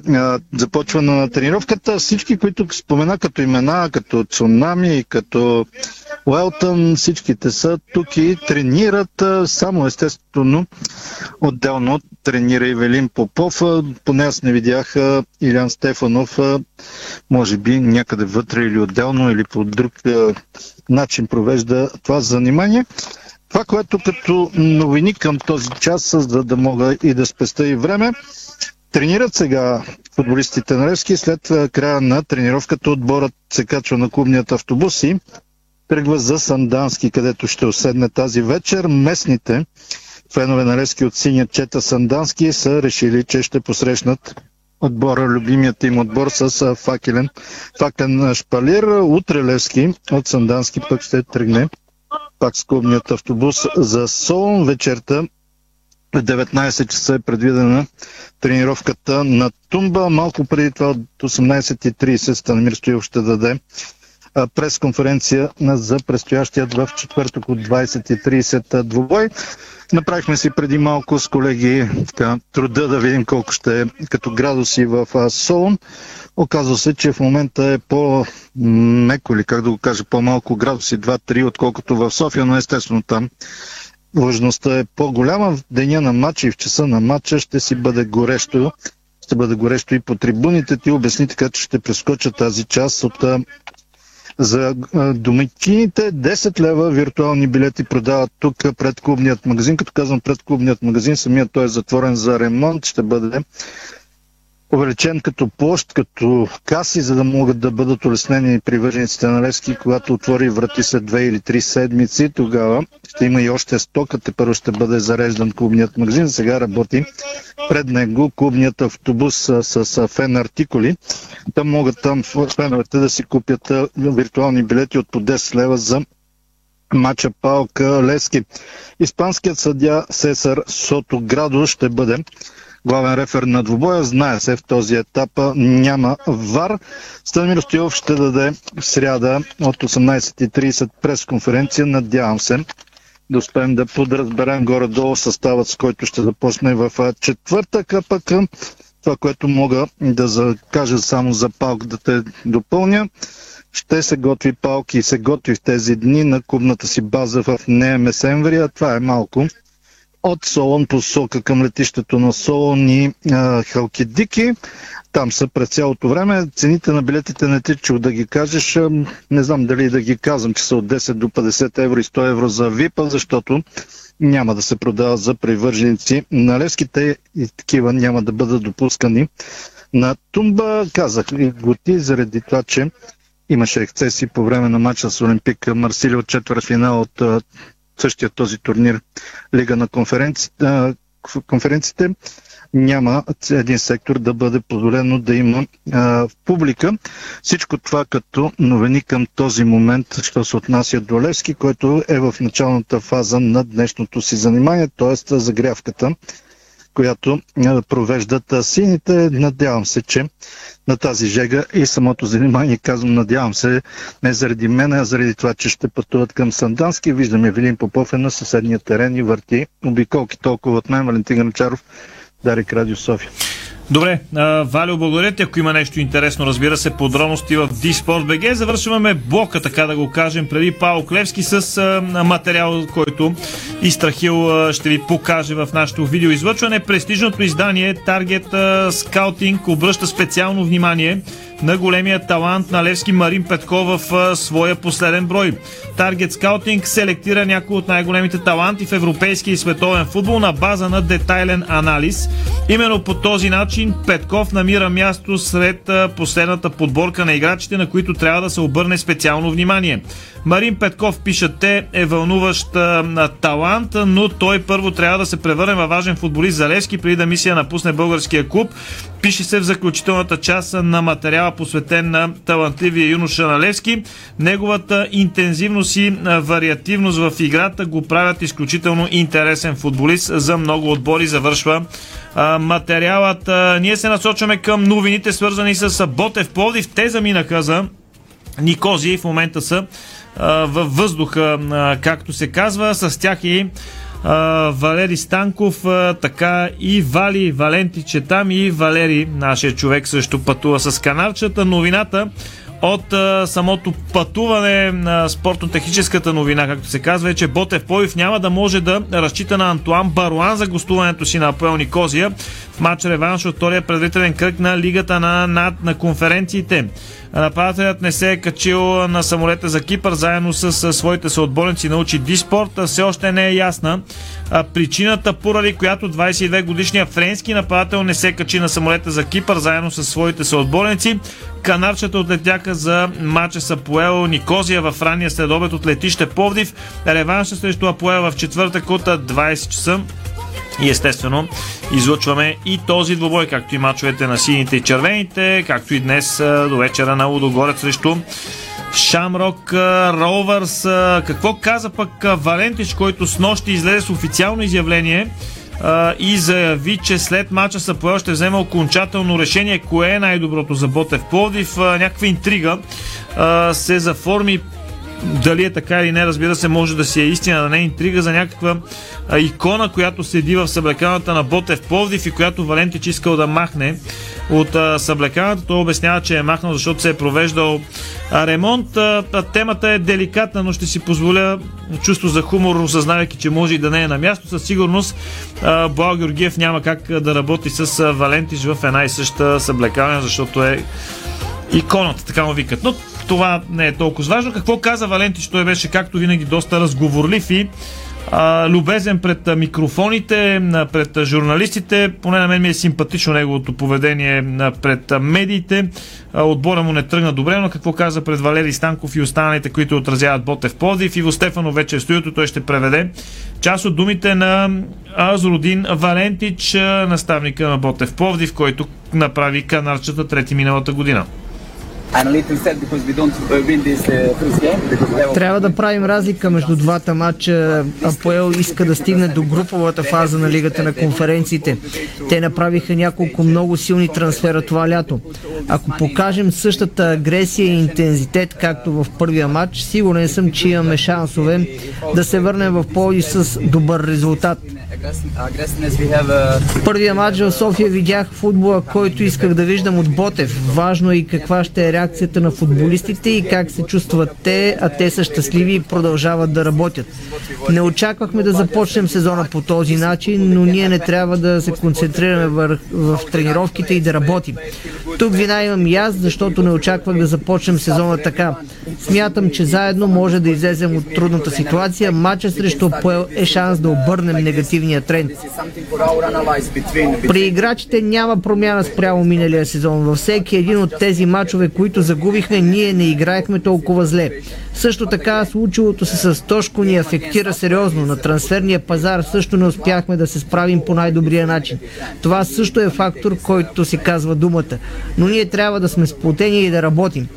започване на тренировката. Всички, които спомена като имена, като Цунами, като Уелтън, всичките са тук и тренират. Само естествено, отделно тренира и Попов. Поне аз не видях Илян Стефанов, може би някъде вътре или отделно, или по друг начин провежда това занимание. Това, което като новини към този час, за да мога и да спеста и време, Тренират сега футболистите на Левски. След края на тренировката отборът се качва на клубният автобус и тръгва за Сандански, където ще оседне тази вечер. Местните фенове на Левски от синя чета Сандански са решили, че ще посрещнат отбора, любимият им отбор с факелен, факлен шпалир. Утре Левски от Сандански пък ще тръгне пак с клубният автобус за Солон. Вечерта 19 часа е предвидена тренировката на Тумба. Малко преди това от 18.30 Станамир Стоилов ще даде пресконференция за предстоящият в четвъртък от 20.30 двубой. Направихме си преди малко с колеги така, труда да видим колко ще е като градуси в Солун. Оказва се, че в момента е по-меко или как да го кажа, по-малко градуси 2-3, отколкото в София, но естествено там влажността е по-голяма. В деня на матча и в часа на матча ще си бъде горещо. Ще бъде горещо и по трибуните. Ти обясни така, че ще прескоча тази част от за домакините 10 лева виртуални билети продават тук пред клубният магазин. Като казвам пред клубният магазин, самият той е затворен за ремонт. Ще бъде увеличен като площ, като каси, за да могат да бъдат улеснени привържениците на Левски, когато отвори врати след две или три седмици. Тогава ще има и още стока, те първо ще бъде зареждан клубният магазин. Сега работи пред него клубният автобус с, с, фен артикули. Там могат там феновете да си купят виртуални билети от по 10 лева за матча Палка Лески. Испанският съдя Сесар Сото Градо ще бъде главен рефер на двубоя. Знае се в този етап няма ВАР. Станимир Стоилов ще даде сряда от 18.30 пресконференция. Надявам се да успеем да подразберем горе-долу съставът, с който ще започне в четвъртък, а пък това, което мога да кажа само за палк да те допълня. Ще се готви палки и се готви в тези дни на клубната си база в Неемесенврия. Това е малко от Солон посока към летището на Солон и а, Халкидики. Там са през цялото време. Цените на билетите не ти чух да ги кажеш. Не знам дали да ги казвам, че са от 10 до 50 евро и 100 евро за ВИПа, защото няма да се продават за привърженици на Левските и такива няма да бъдат допускани на Тумба. Казах и готи заради това, че имаше ексцеси по време на матча с Олимпик Марсили от четвърт финал от същия този турнир Лига на конференци, конференциите няма един сектор да бъде позволено да има а, публика. Всичко това като новини към този момент, що се отнася до Левски, който е в началната фаза на днешното си занимание, т.е. загрявката която провеждат сините. Надявам се, че на тази жега и самото занимание, казвам, надявам се, не заради мен, а заради това, че ще пътуват към Сандански. Виждаме Велин Попов е на съседния терен и върти обиколки толкова от мен, Валентин Гранчаров, Дарик Радио София. Добре, Валио, благодаря ти. Ако има нещо интересно, разбира се, подробности в БГ. Завършваме блока, така да го кажем, преди Пао Клевски с а, материал, който и Страхил а, ще ви покаже в нашото видеоизлъчване. Престижното издание Target Scouting обръща специално внимание на големия талант на Левски Марин Петков в своя последен брой. Target Scouting селектира някои от най-големите таланти в европейския и световен футбол на база на детайлен анализ. Именно по този начин Петков намира място сред последната подборка на играчите, на които трябва да се обърне специално внимание. Марин Петков, пишат те, е вълнуващ а, талант, но той първо трябва да се превърне във важен футболист за Левски, преди да мисия напусне българския клуб. Пише се в заключителната част на материала, посветен на талантливия юноша на Левски. Неговата интензивност и вариативност в играта го правят изключително интересен футболист за много отбори. Завършва материалът. Ние се насочваме към новините, свързани с Ботев Пловдив. Те заминаха за Никози в момента са във въздуха, както се казва. С тях и Валери Станков, така и Вали Валентич е там и Валери, нашия човек, също пътува с канарчета. Новината от а, самото пътуване на спортно-техническата новина, както се казва, е, че Ботев Поев няма да може да разчита на Антуан Баруан за гостуването си на Апоел Никозия в матч реванш от втория предварителен кръг на Лигата на, на, на конференциите. Нападателят не се е качил на самолета за Кипър заедно с своите съотборници научи Диспорт. Все още не е ясна причината, поради която 22 годишният френски нападател не се качи на самолета за Кипър заедно с своите съотборници. Канарчета отлетяха за матча с Апоел Никозия в ранния следобед от летище Повдив. Реванша срещу Апоел в четвъртък от 20 часа. И естествено, излъчваме и този двобой, както и мачовете на сините и червените, както и днес до вечера на Лудогорец срещу Шамрок Ровърс. Какво каза пък Валентич, който с нощи излезе с официално изявление и заяви, че след мача Сапоел ще взема окончателно решение кое е най-доброто за Ботев Пловдив. Някаква интрига се заформи дали е така или не, разбира се, може да си е истина, да не е интрига за някаква а, икона, която седи в съблеканата на Ботев Пловдив и която Валентич искал да махне от а, съблеканата. Той обяснява, че е махнал, защото се е провеждал а, ремонт. А, а, темата е деликатна, но ще си позволя чувство за хумор, осъзнавайки, че може и да не е на място. Със сигурност а, Георгиев няма как да работи с а, Валентич в една и съща съблекалня, защото е иконата, така му викат. Но това не е толкова важно. Какво каза Валентич? Той беше, както винаги, доста разговорлив и а, любезен пред микрофоните, пред журналистите. Поне на мен ми е симпатично неговото поведение пред медиите. Отбора му не тръгна добре, но какво каза пред Валери Станков и останалите, които отразяват Ботев Пловдив. Иво Стефанов вече е в студиото, той ще преведе част от думите на Азродин Валентич, наставника на Ботев Пловдив, който направи канарчата трети миналата година. Трябва да правим разлика между двата матча. Апоел иска да стигне до груповата фаза на Лигата на конференциите. Те направиха няколко много силни трансфера това лято. Ако покажем същата агресия и интензитет, както в първия матч, сигурен съм, че имаме шансове да се върнем в Пловдив с добър резултат. Първия матч в София видях футбола, който исках да виждам от Ботев. Важно е и каква ще е реакцията на футболистите и как се чувстват те, а те са щастливи и продължават да работят. Не очаквахме да започнем сезона по този начин, но ние не трябва да се концентрираме в, в тренировките и да работим. Тук вина имам и аз, защото не очаквах да започнем сезона така. Смятам, че заедно може да излезем от трудната ситуация. Матча срещу Поел е шанс да обърнем негативния тренд. При играчите няма промяна спрямо миналия сезон. Във всеки един от тези матчове, които загубихме, ние не играехме толкова зле. Също така случилото се с Тошко ни афектира сериозно. На трансферния пазар също не успяхме да се справим по най-добрия начин. Това също е фактор, който си казва думата. Но ние трябва да сме сплотени и да работим.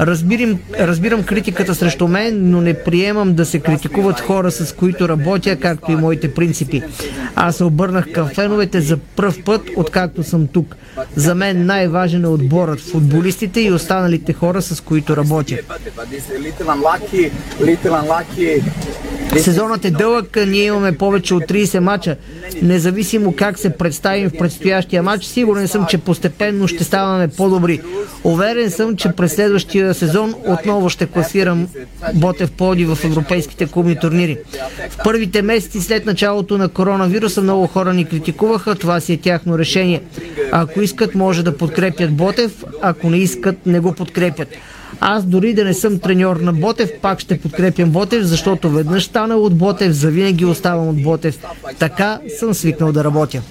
Разбирам, разбирам критиката срещу мен, но не приемам да се критикуват хора, с които работя, както и моите принципи. Аз се обърнах към феновете за пръв път, откакто съм тук. За мен най-важен е отборът, футболистите и останалите хора, с които работя. Сезонът е дълъг, ние имаме повече от 30 мача. Независимо как се представим в предстоящия матч, сигурен съм, че постепенно ще ставаме по-добри. Уверен съм, че през следващия сезон отново ще класирам Ботев Поди в европейските клубни турнири. В първите месеци след началото на коронавируса много хора ни критикуваха, това си е тяхно решение. Ако искат, може да подкрепят Ботев, ако не искат, не го подкрепят. Аз дори да не съм треньор на Ботев, пак ще подкрепям Ботев, защото веднъж станал от Ботев, завинаги оставам от Ботев. Така съм свикнал да работя.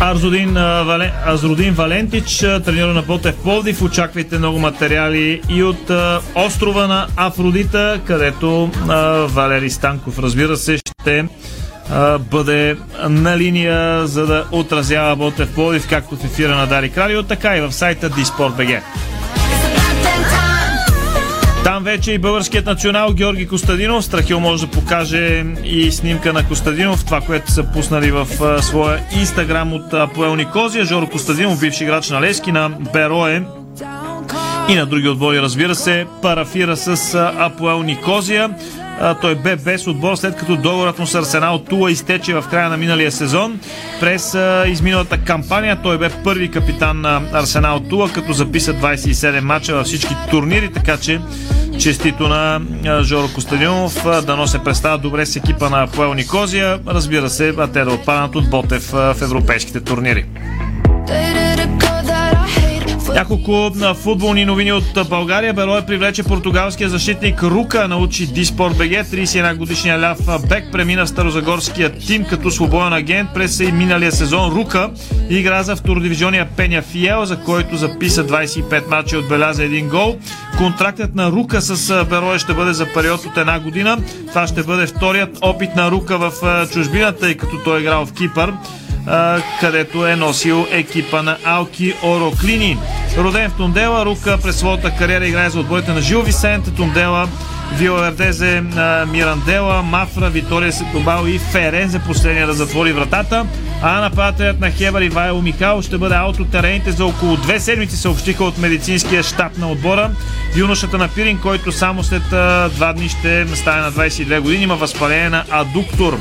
Арзудин, Вален, Азрудин Валентич, треньор на Ботев Пловдив. Очаквайте много материали и от острова на Афродита, където а, Валери Станков, разбира се, ще бъде на линия, за да отразява Ботев Пловдив, както в ефира на Дарик Радио, така и в сайта Диспорт.бг. Там вече и българският национал Георги Костадинов. Страхил може да покаже и снимка на Костадинов, това, което са пуснали в а, своя инстаграм от а, Поел Никозия. Жоро Костадинов, бивши играч на Лески, на Берое и на други отбори, разбира се, парафира с Апоел Никозия. Той бе без отбор, след като договорът му с Арсенал Тула изтече в края на миналия сезон. През изминалата кампания той бе първи капитан на Арсенал Тула, като записа 27 мача във всички турнири, така че честито на Жоро Костадинов. Дано се представя добре с екипа на Поел Никозия. Разбира се, а те да отпаднат от Ботев в европейските турнири. Няколко на футболни новини от България. Берое привлече португалския защитник Рука, научи Диспорт БГ. 31 годишния ляв Бек премина в Старозагорския тим като свободен агент през миналия сезон. Рука игра за втородивизионния Пеня Фиел, за който записа 25 мача и отбеляза един гол. Контрактът на Рука с Берое ще бъде за период от една година. Това ще бъде вторият опит на Рука в чужбина, тъй като той е играл в Кипър където е носил екипа на Алки Ороклини. Роден в Тундела, Рука през своята кариера играе за отборите на Жил Висент, Тундела, Виовердезе, Мирандела, Мафра, Витория Сетобал и Ферензе последния да затвори вратата. А нападателят на Хебър и Вайло Михал ще бъде аут от терените за около две седмици, съобщиха от медицинския щаб на отбора. Юношата на Пирин, който само след два дни ще стане на 22 години, има възпаление на адуктор.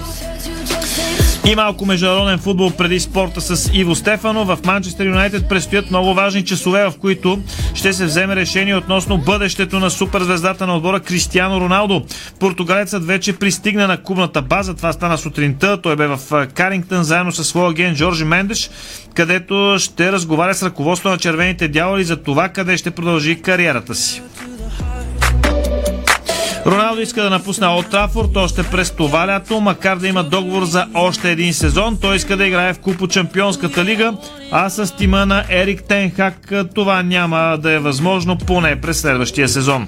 И малко международен футбол преди спорта с Иво Стефано. В Манчестър Юнайтед предстоят много важни часове, в които ще се вземе решение относно бъдещето на суперзвездата на отбора Кристиано Роналдо. Португалецът вече пристигна на клубната база. Това стана сутринта. Той бе в Карингтън заедно с своя агент Джорджи Мендеш, където ще разговаря с ръководство на червените дяволи за това къде ще продължи кариерата си. Роналдо иска да напусне Олд Трафорд още през това лято, макар да има договор за още един сезон. Той иска да играе в Купо Чемпионската лига, а с тима на Ерик Тенхак това няма да е възможно поне през следващия сезон.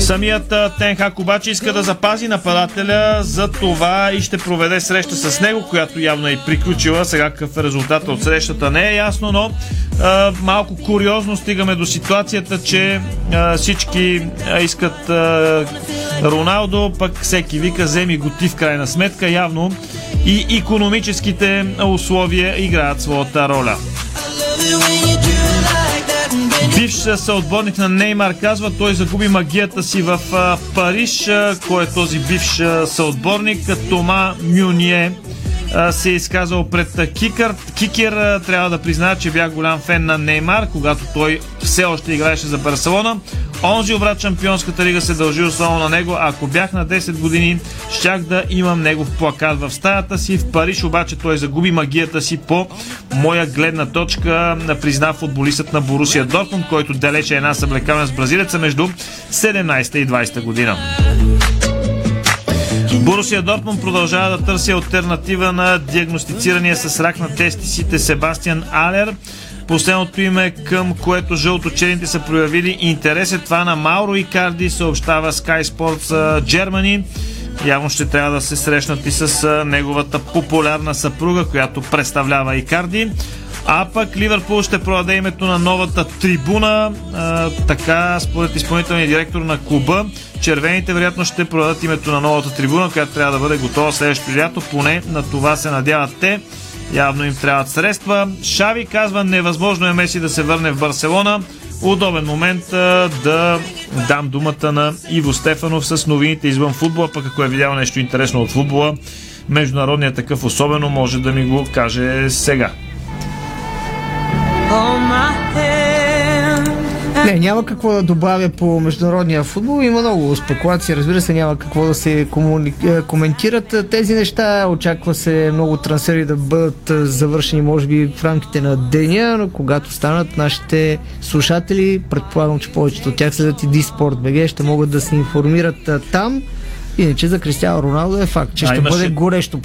Самият Тенхак обаче иска да запази нападателя, за това и ще проведе среща с него, която явно е приключила. Сега какъв е резултат от срещата не е ясно, но а, малко куриозно стигаме до ситуацията, че а, всички искат а, Роналдо, пък всеки вика, вземи го ти в крайна сметка. Явно и економическите условия играят своята роля. Бивш съотборник на Неймар казва, той загуби магията си в Париж. Кой е този бивш съотборник? Тома Мюние се е изказал пред Кикър. Кикер трябва да призная, че бях голям фен на Неймар, когато той все още играеше за Барселона. Онзи обрат Шампионската лига се дължи основно на него. Ако бях на 10 години, щях да имам негов плакат в стаята си. В Париж обаче той загуби магията си по моя гледна точка, призна футболистът на Борусия Дортмунд, който далече една съблекаване с бразилеца между 17 и 20 година. Борусия Дортмунд продължава да търси альтернатива на диагностицирания с рак на тестисите Себастиан Алер. Последното име, към което жълточените са проявили интерес е това на Мауро Икарди, съобщава Sky Sports Germany. Явно ще трябва да се срещнат и с неговата популярна съпруга, която представлява Икарди. А пък Ливърпул ще продаде името на новата трибуна. А, така, според изпълнителния директор на клуба, червените вероятно ще продадат името на новата трибуна, която трябва да бъде готова следващото лято. Поне на това се надяват те. Явно им трябват средства. Шави казва, невъзможно е Меси да се върне в Барселона. Удобен момент а, да дам думата на Иво Стефанов с новините извън футбола, пък ако е видял нещо интересно от футбола, международният такъв особено може да ми го каже сега. Не, няма какво да добавя по международния футбол. Има много спекулации, разбира се, няма какво да се комуни... Е, коментират тези неща. Очаква се много трансфери да бъдат завършени, може би, в рамките на деня, но когато станат нашите слушатели, предполагам, че повечето от тях следят и Диспорт БГ, ще могат да се информират там. Иначе за Кристиано Роналдо е факт, че а, ще имаше... бъде горещо.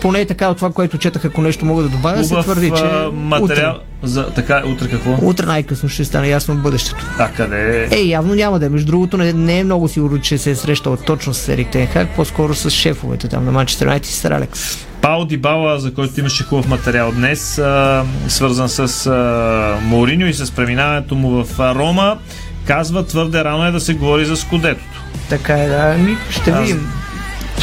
Поне така от това, което четах, ако нещо мога да добавя, се твърди, че материал... утре. За, така, утре какво? Утре най-късно ще стане ясно бъдещето. А къде е? Е, явно няма да е. Между другото, не, не е много сигурно, че се е срещал точно с Ерик Тенхак, по-скоро с шефовете там на Манчестър Юнайтед и с Алекс. Пао Дибала, за който имаше хубав материал днес, а, свързан с а, Мауриньо и с преминаването му в а, Рома, казва твърде рано е да се говори за Скудетото. Така е, да. Ми, ще видим.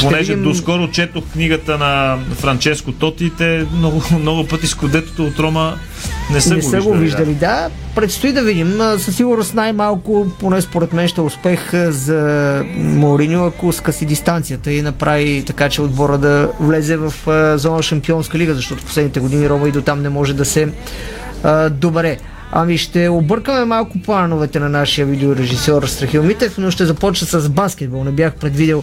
Понеже видим... доскоро четох книгата на Франческо Тоти, те много, много пъти с кодетото от Рома не са, не го, са виждали, го виждали. Да. да, предстои да видим. Със сигурност най-малко, поне според мен, ще е успех за Мориньо, ако скъси дистанцията и направи така, че отбора да влезе в зона Шампионска лига, защото последните години Рома и до там не може да се а, добре. Ами ще объркаме малко плановете на нашия видеорежисьор Страхил Митев, но ще започна с баскетбол. Не бях предвидел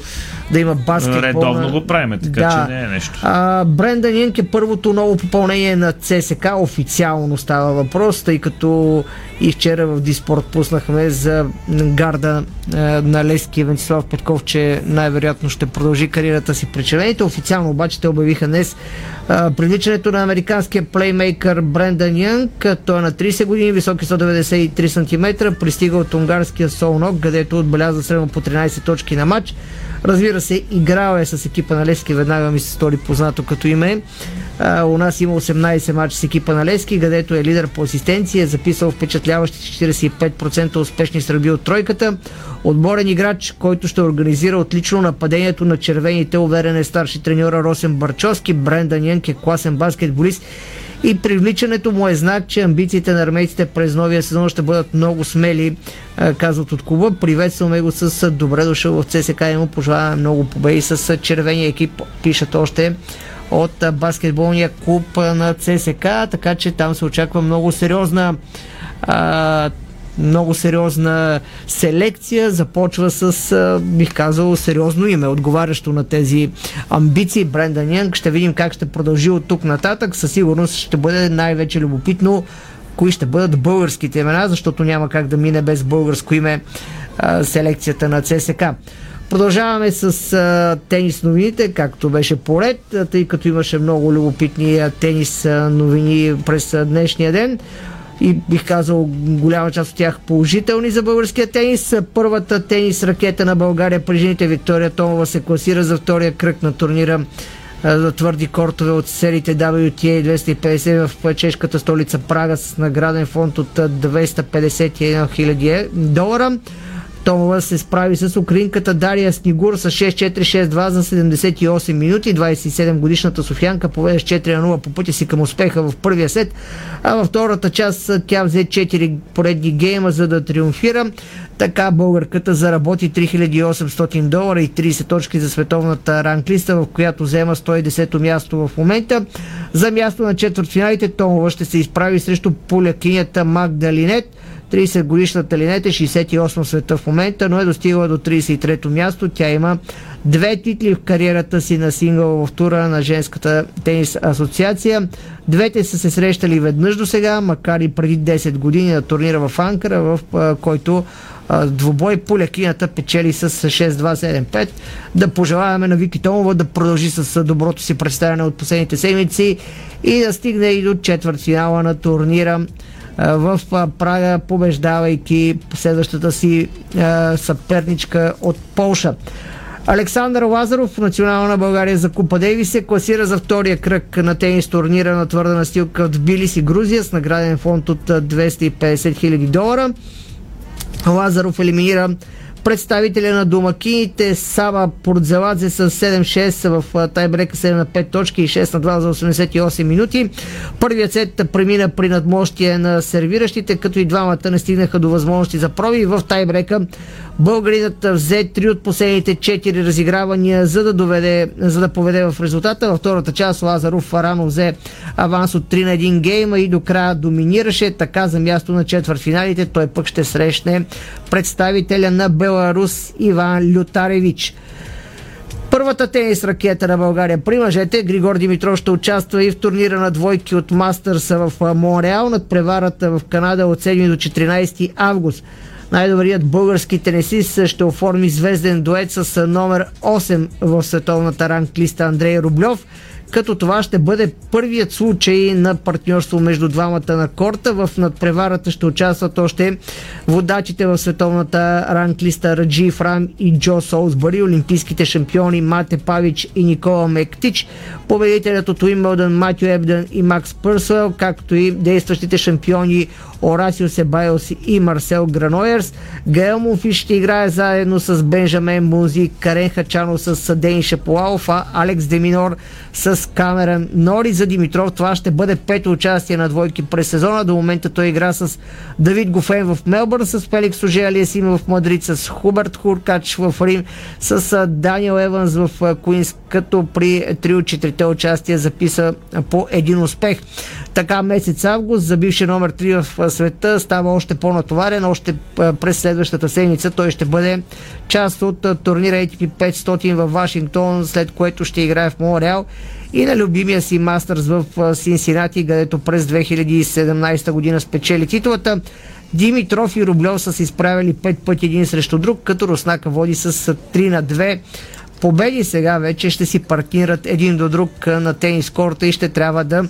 да има баскетбол. Редовно го правиме, така да. че не е нещо. А, Брендан Янк е първото ново попълнение на ЦСК. Официално става въпрос, тъй като и вчера в Диспорт пуснахме за гарда а, на Лески Венцислав Петков, че най-вероятно ще продължи кариерата си при червените. Официално обаче те обявиха днес привличането на американския плеймейкър Брендан Янг, той е на 30 години, високи 193 см, пристига от унгарския Солнок, където отбеляза средно по 13 точки на матч. Разбира се, играл е с екипа на Лески, веднага ми се стори познато като име. У нас има 18 матча с екипа на Лески, където е лидер по асистенция, е записал впечатляващи 45% успешни стрелби от тройката. Отборен играч, който ще организира отлично нападението на червените, уверен е старши треньора Росен Барчовски. Брендан Янк е класен баскетболист и привличането му е знак, че амбициите на армейците през новия сезон ще бъдат много смели, казват от клуба. Приветстваме го с добре дошъл в ЦСК и му пожелаваме много победи с червения екип, пишат още от баскетболния клуб на ЦСК, така че там се очаква много сериозна а, много сериозна селекция, започва с, бих казал, сериозно име, отговарящо на тези амбиции. Брендан Янг, ще видим как ще продължи от тук нататък. Със сигурност ще бъде най-вече любопитно кои ще бъдат българските имена, защото няма как да мине без българско име а, селекцията на ЦСК. Продължаваме с а, тенис новините, както беше поред, тъй като имаше много любопитни тенис новини през днешния ден и бих казал голяма част от тях положителни за българския тенис. Първата тенис ракета на България при жените Виктория Томова се класира за втория кръг на турнира за твърди кортове от сериите WTA 250 в чешката столица Прага с награден фонд от а, 251 000 долара. Томова се справи с украинката Дария Снигур с 6-4-6-2 за 78 минути. 27 годишната Софянка поведе с 4 на 0 по пътя си към успеха в първия сет, а във втората част тя взе 4 поредни гейма за да триумфира. Така българката заработи 3800 долара и 30 точки за световната ранглиста, в която взема 110 място в момента. За място на четвъртфиналите Томова ще се изправи срещу полякинята Магдалинет. 30 годишната Линет е 68 света в момента, но е достигала до 33-то място. Тя има две титли в кариерата си на сингъл в тура на Женската тенис асоциация. Двете са се срещали веднъж до сега, макар и преди 10 години на турнира в Анкара, в който двубой полякината печели с 6-2-7-5. Да пожелаваме на Вики Томова да продължи с доброто си представяне от последните седмици и да стигне и до четвърт финала на турнира в Прага, побеждавайки следващата си съперничка от Полша. Александър Лазаров, национална България за Купа Дейви се класира за втория кръг на тенис турнира на твърда настилка в Тбилис и Грузия с награден фонд от 250 000 долара. Лазаров елиминира представителя на домакините Сава Пордзеладзе с 7-6 в тайбрека 7 на 5 точки и 6 на 2 за 88 минути. Първият сет премина при надмощие на сервиращите, като и двамата не стигнаха до възможности за проби. В тайбрека българинът взе три от последните четири разигравания, за да, доведе, за да поведе в резултата. Във втората част Лазаров рано взе аванс от 3 на 1 гейма и до края доминираше. Така за място на четвъртфиналите той пък ще срещне представителя на Беларус Иван Лютаревич. Първата тенис ракета на България при мъжете Григор Димитров ще участва и в турнира на двойки от Мастърса в Монреал над преварата в Канада от 7 до 14 август. Най-добрият български тенисист ще оформи звезден дует с номер 8 в световната ранглиста Андрей Рублев като това ще бъде първият случай на партньорство между двамата на корта. В надпреварата ще участват още водачите в световната ранглиста Раджи Фрам и Джо Солсбъри, олимпийските шампиони Мате Павич и Никола Мектич, победителят от Уимбълдън Матю Ебдън и Макс Пърсуел, както и действащите шампиони Орасио Себайос и Марсел Граноерс. Гаел Мунфиш ще играе заедно с Бенжамен Мунзи, Карен Хачано с Дени Шаполалов, а Алекс Деминор с Камеран Нори. За Димитров това ще бъде пето участие на двойки през сезона. До момента той игра с Давид Гофен в Мелбърн, с Феликс Оже Алиесим в Мадрид, с Хуберт Хуркач в Рим, с Даниел Еванс в Куинс, като при три от четирите участия записа по един успех. Така месец август за бивши номер 3 в света става още по-натоварен. Още през следващата седмица той ще бъде част от турнира ATP 500 в Вашингтон, след което ще играе в Монреал и на любимия си Мастърс в Синсинати, където през 2017 година спечели титулата. Димитров и Рублев са се изправили пет пъти един срещу друг, като Руснака води с 3 на 2 победи сега вече ще си партнират един до друг на тенис корта и ще трябва да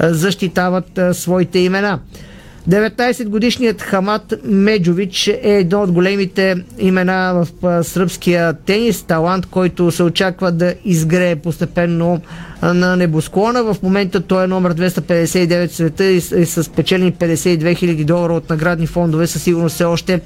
защитават своите имена. 19-годишният Хамат Меджович е едно от големите имена в сръбския тенис, талант, който се очаква да изгрее постепенно на небосклона. В момента той е номер 259 в света и с печелени 52 000 долара от наградни фондове. Със сигурност все още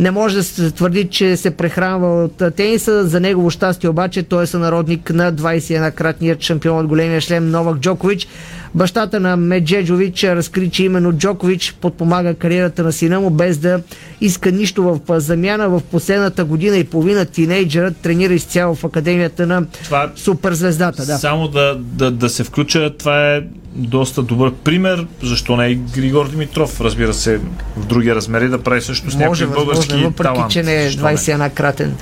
не може да се твърди, че се прехранва от тениса. За негово щастие обаче той е сънародник на 21-кратният шампион от големия шлем Новак Джокович. Бащата на Меджеджович разкри, че именно Джокович подпомага кариерата на сина му без да иска нищо в замяна. В последната година и половина тинейджерът тренира изцяло в академията на това, суперзвездата. Да. Само да, да, да се включа, това е доста добър пример. Защо не и Григор Димитров, разбира се, в други размери да прави също с Може, някой български въпреки, талант. че не е Защо не? 21 кратен.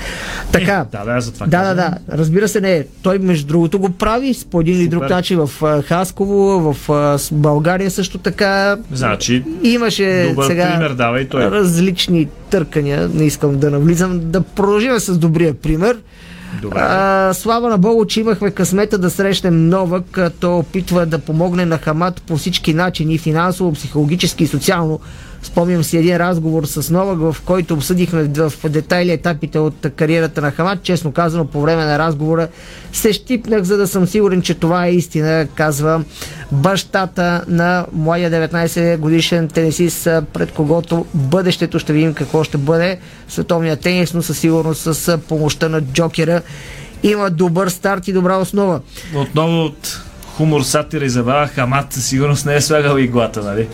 Така. Е, да, да, за това Да, да, да. Разбира се, не. Той, между другото, го прави по един или друг Супер. начин в Хасково, в България също така. Значи, Имаше добър сега пример дава и той. различни търкания. Не искам да навлизам. Да продължим с добрия пример. Добре. А, слава на Богу, че имахме късмета да срещнем Новак, като опитва да помогне на Хамат по всички начини, финансово, психологически и социално. Спомням си един разговор с Новак, в който обсъдихме в детайли етапите от кариерата на Хамат. Честно казано, по време на разговора се щипнах, за да съм сигурен, че това е истина, казва бащата на моя 19 годишен тенисист, пред когото бъдещето ще видим какво ще бъде световния тенис, но със сигурност с помощта на Джокера има добър старт и добра основа. Отново от хумор, сатира и забава, Хамат със сигурност не е слагал иглата, нали?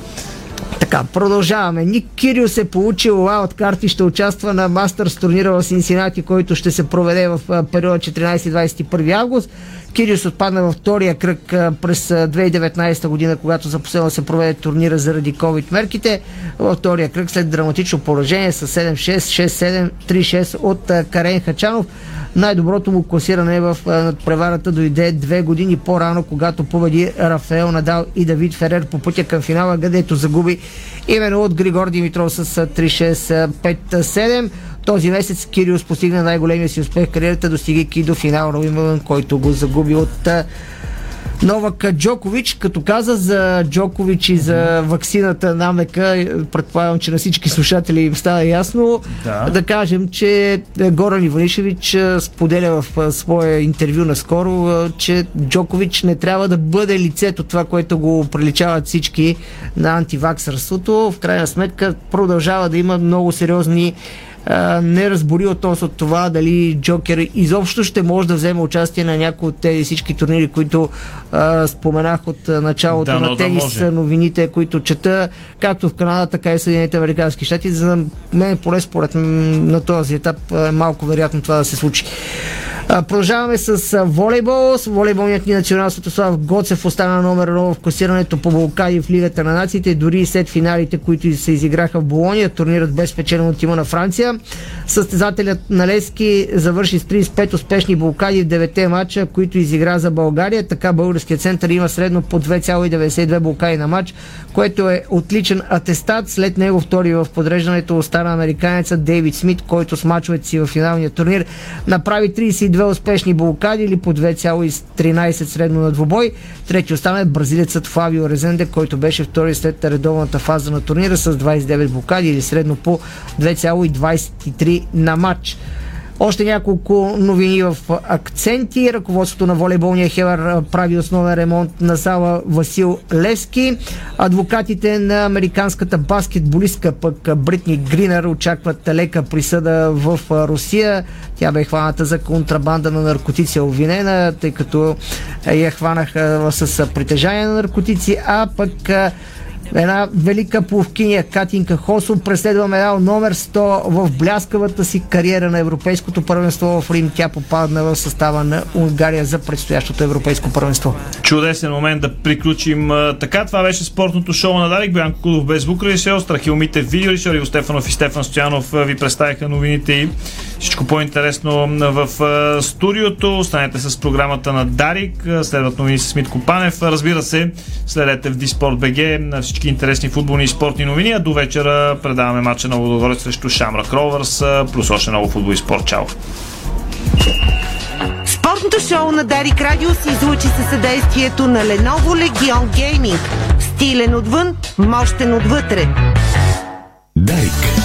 Така, продължаваме. Ник Кирил се получи от карти, ще участва на Мастърс турнира в Синсинати, който ще се проведе в периода 14-21 август. Кириус отпадна във втория кръг през а, 2019 година, когато за последно се проведе турнира заради COVID мерките. Във втория кръг след драматично поражение с 7-6, 6-7, 3-6 от Карен Хачанов. Най-доброто му класиране в а, надпреварата дойде две години по-рано, когато победи Рафаел Надал и Давид Ферер по пътя към финала, където загуби именно от Григор Димитров с а, 3-6, 5-7. Този месец Кириус постигна най-големия си успех в кариерата, достигайки до финал на който го загуби от Новак Джокович, като каза за Джокович и за ваксината на Амека, предполагам, че на всички слушатели им става ясно, Да. да кажем, че Горан Иванишевич а, споделя в а, своя интервю наскоро, че Джокович не трябва да бъде лицето, това, което го приличават всички на антиваксърството. В крайна сметка продължава да има много сериозни а, не разбори относно това дали Джокер изобщо ще може да вземе участие на някои от тези всички турнири, които а, споменах от началото Дано на да тенис, може. новините, които чета, както в Канада, така и в Съединените Американски щати. За мен, поне според на този етап, е малко вероятно това да се случи. Продължаваме с волейбол. С волейболният ни национал Светослав Гоцев остана номер 1 в класирането по Балкади в Лигата на нациите, дори и след финалите, които се изиграха в Болония. Турнирът бе спечелен от тима на Франция. Състезателят на Лески завърши с 35 успешни блокади в 9 мача, които изигра за България. Така българският център има средно по 2,92 блокади на матч, което е отличен атестат. След него втори в подреждането остана американецът Дейвид Смит, който с мачовете си в финалния турнир направи 32 успешни блокади или по 2,13 средно на двубой. Трети остана бразилецът Флавио Резенде, който беше втори след редовната фаза на турнира с 29 блокади или средно по 2,23 на матч. Още няколко новини в акценти. Ръководството на волейболния Хевър прави основен ремонт на зала Васил Левски. Адвокатите на американската баскетболистка пък Бритни Гринер очакват лека присъда в Русия. Тя бе хваната за контрабанда на наркотици, обвинена, тъй като я хванаха с притежание на наркотици, а пък Една велика пловкиня Катинка Хосо преследва медал номер 100 в бляскавата си кариера на Европейското първенство в Рим. Тя попадна в състава на Унгария за предстоящото Европейско първенство. Чудесен момент да приключим така. Това беше спортното шоу на Дарик. Боян Кулов без звук режисьор, Страхил Митев, видеорежисьор, Иво Стефанов и Стефан Стоянов ви представиха новините и всичко по-интересно в студиото. Останете с програмата на Дарик. Следват новини с Митко Панев. Разбира се, следете в Диспорт БГ на всички интересни футболни и спортни новини. А до вечера предаваме матча на Лодогорец срещу Шамрак Ровърс, плюс още много футбол и спорт. Чао! Спортното шоу на Дарик Радио се излучи със съдействието на Lenovo Legion Gaming. Стилен отвън, мощен отвътре. Дарик.